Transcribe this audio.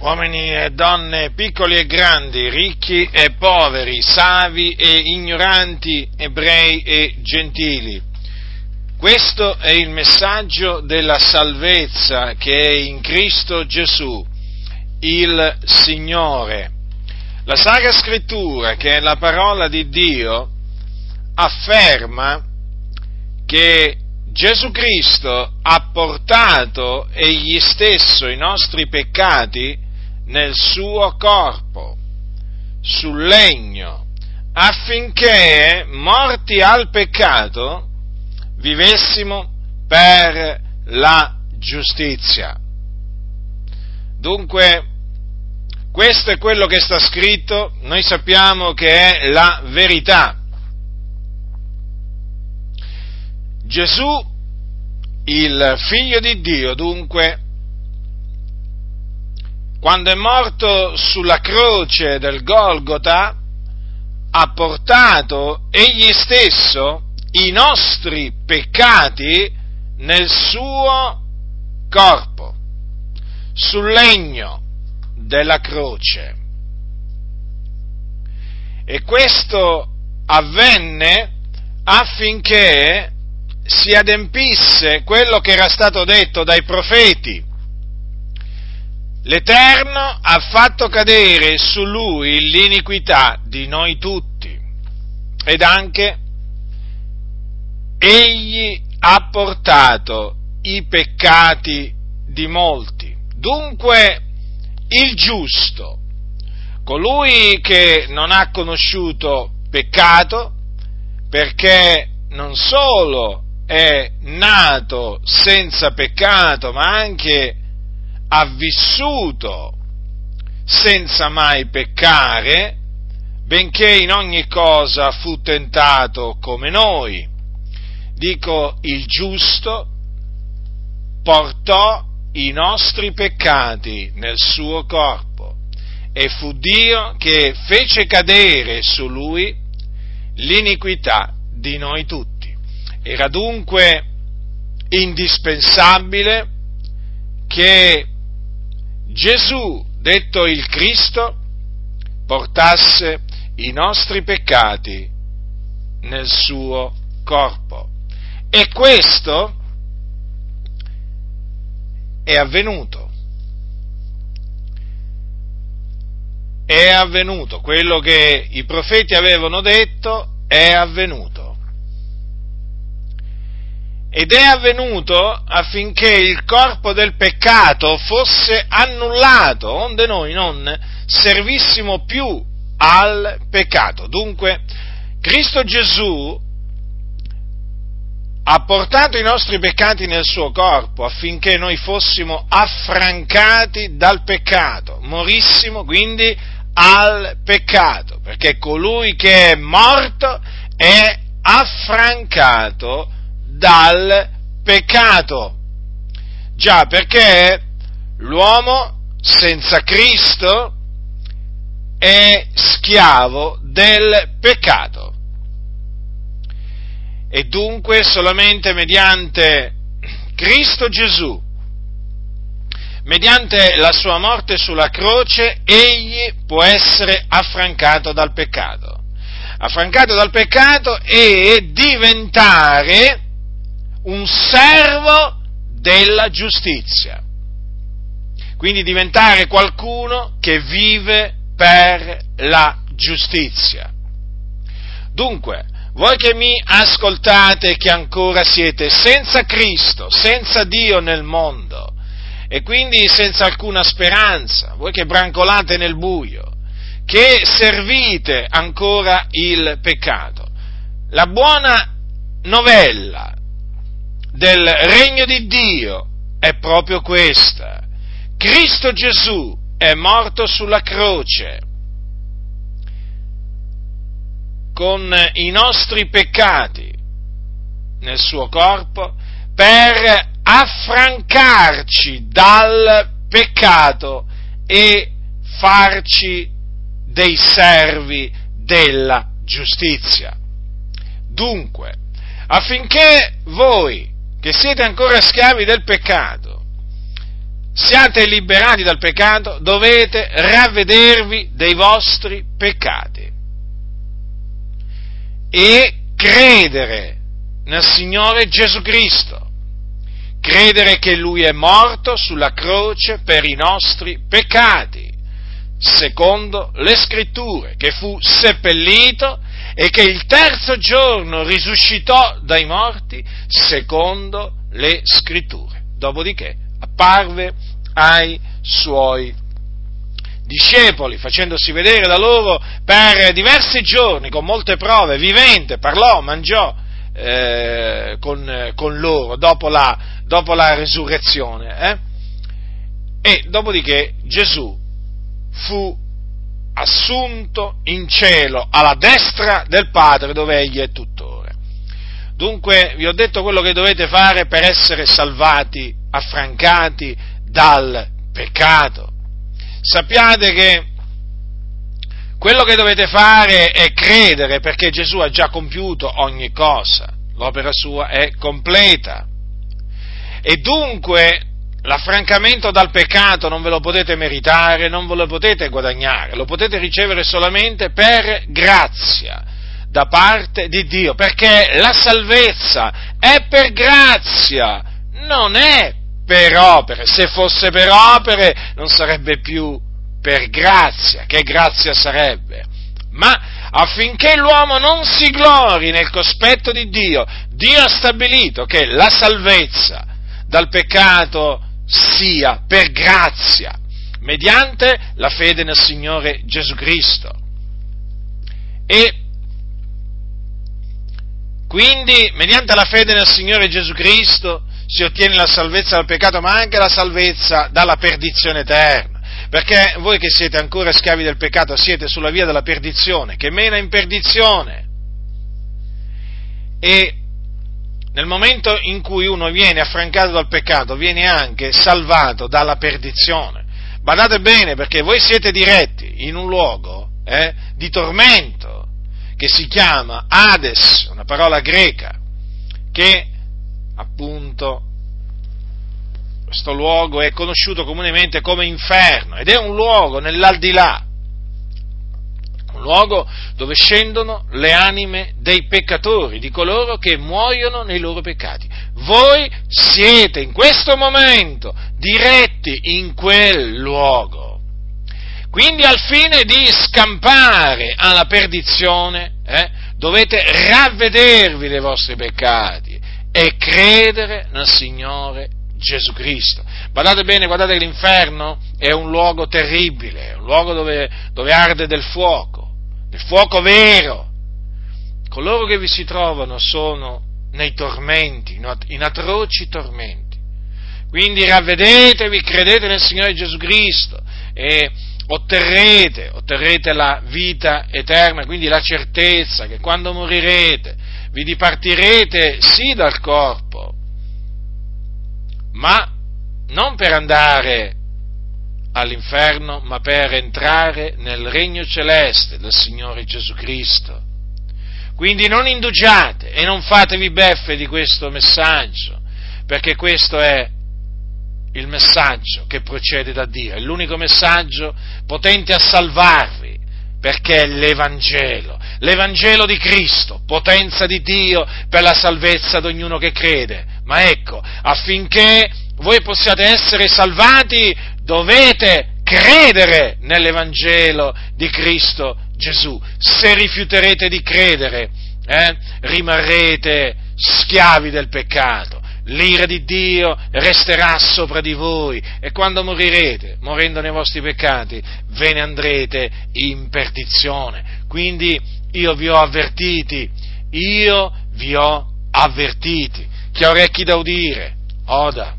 uomini e donne, piccoli e grandi, ricchi e poveri, savi e ignoranti, ebrei e gentili. Questo è il messaggio della salvezza che è in Cristo Gesù, il Signore. La Sacra Scrittura, che è la parola di Dio, afferma che Gesù Cristo ha portato egli stesso i nostri peccati nel suo corpo, sul legno, affinché, morti al peccato, vivessimo per la giustizia. Dunque, questo è quello che sta scritto, noi sappiamo che è la verità. Gesù, il figlio di Dio, dunque, quando è morto sulla croce del Golgota, ha portato egli stesso i nostri peccati nel suo corpo, sul legno della croce. E questo avvenne affinché si adempisse quello che era stato detto dai profeti. L'Eterno ha fatto cadere su lui l'iniquità di noi tutti ed anche egli ha portato i peccati di molti. Dunque il giusto, colui che non ha conosciuto peccato, perché non solo è nato senza peccato, ma anche ha vissuto senza mai peccare, benché in ogni cosa fu tentato come noi. Dico, il giusto portò i nostri peccati nel suo corpo e fu Dio che fece cadere su lui l'iniquità di noi tutti. Era dunque indispensabile che Gesù, detto il Cristo, portasse i nostri peccati nel suo corpo. E questo è avvenuto. È avvenuto. Quello che i profeti avevano detto è avvenuto ed è avvenuto affinché il corpo del peccato fosse annullato, onde noi non servissimo più al peccato. Dunque, Cristo Gesù ha portato i nostri peccati nel suo corpo affinché noi fossimo affrancati dal peccato, morissimo quindi al peccato, perché colui che è morto è affrancato dal peccato. Già, perché l'uomo senza Cristo è schiavo del peccato. E dunque solamente mediante Cristo Gesù, mediante la sua morte sulla croce, egli può essere affrancato dal peccato. Affrancato dal peccato e diventare un servo della giustizia. Quindi diventare qualcuno che vive per la giustizia. Dunque, voi che mi ascoltate che ancora siete senza Cristo, senza Dio nel mondo e quindi senza alcuna speranza, voi che brancolate nel buio, che servite ancora il peccato, la buona novella del regno di Dio è proprio questa. Cristo Gesù è morto sulla croce con i nostri peccati nel suo corpo per affrancarci dal peccato e farci dei servi della giustizia. Dunque, affinché voi che siete ancora schiavi del peccato, siate liberati dal peccato, dovete ravvedervi dei vostri peccati. E credere nel Signore Gesù Cristo, credere che Lui è morto sulla croce per i nostri peccati, secondo le scritture, che fu seppellito e che il terzo giorno risuscitò dai morti, secondo le scritture. Dopodiché apparve ai suoi discepoli, facendosi vedere da loro per diversi giorni, con molte prove, vivente, parlò, mangiò eh, con, con, loro dopo la, dopo la resurrezione. Eh? E dopodiché Gesù fu assunto in cielo alla destra del Padre dove egli è tuttora. Dunque vi ho detto quello che dovete fare per essere salvati, affrancati dal peccato sappiate che quello che dovete fare è credere perché Gesù ha già compiuto ogni cosa, l'opera sua è completa. E dunque l'affrancamento dal peccato non ve lo potete meritare, non ve lo potete guadagnare, lo potete ricevere solamente per grazia da parte di Dio, perché la salvezza è per grazia, non è per opere. Se fosse per opere non sarebbe più per grazia. Che grazia sarebbe? Ma affinché l'uomo non si glori nel cospetto di Dio, Dio ha stabilito che la salvezza dal peccato sia per grazia, mediante la fede nel Signore Gesù Cristo. E quindi, mediante la fede nel Signore Gesù Cristo, si ottiene la salvezza dal peccato, ma anche la salvezza dalla perdizione eterna. Perché voi che siete ancora schiavi del peccato siete sulla via della perdizione, che mena in perdizione. E nel momento in cui uno viene affrancato dal peccato, viene anche salvato dalla perdizione. Badate bene perché voi siete diretti in un luogo eh, di tormento che si chiama Hades, una parola greca, che appunto questo luogo è conosciuto comunemente come inferno ed è un luogo nell'aldilà, un luogo dove scendono le anime dei peccatori, di coloro che muoiono nei loro peccati. Voi siete in questo momento diretti in quel luogo. Quindi al fine di scampare alla perdizione, eh, dovete ravvedervi dei vostri peccati e credere nel Signore Gesù Cristo. Guardate bene, guardate che l'inferno è un luogo terribile, un luogo dove, dove arde del fuoco, del fuoco vero. Coloro che vi si trovano sono nei tormenti, in atroci tormenti. Quindi ravvedetevi, credete nel Signore Gesù Cristo e otterrete, otterrete la vita eterna, quindi la certezza che quando morirete vi dipartirete sì dal corpo, ma non per andare all'inferno, ma per entrare nel regno celeste del Signore Gesù Cristo. Quindi non indugiate e non fatevi beffe di questo messaggio, perché questo è il messaggio che procede da Dio, è l'unico messaggio potente a salvarvi, perché è l'Evangelo, l'Evangelo di Cristo, potenza di Dio per la salvezza di ognuno che crede. Ma ecco, affinché voi possiate essere salvati, dovete credere nell'Evangelo di Cristo Gesù. Se rifiuterete di credere, eh, rimarrete schiavi del peccato l'ira di Dio resterà sopra di voi e quando morirete, morendo nei vostri peccati, ve ne andrete in perdizione. Quindi io vi ho avvertiti, io vi ho avvertiti. Chi ha orecchi da udire, oda.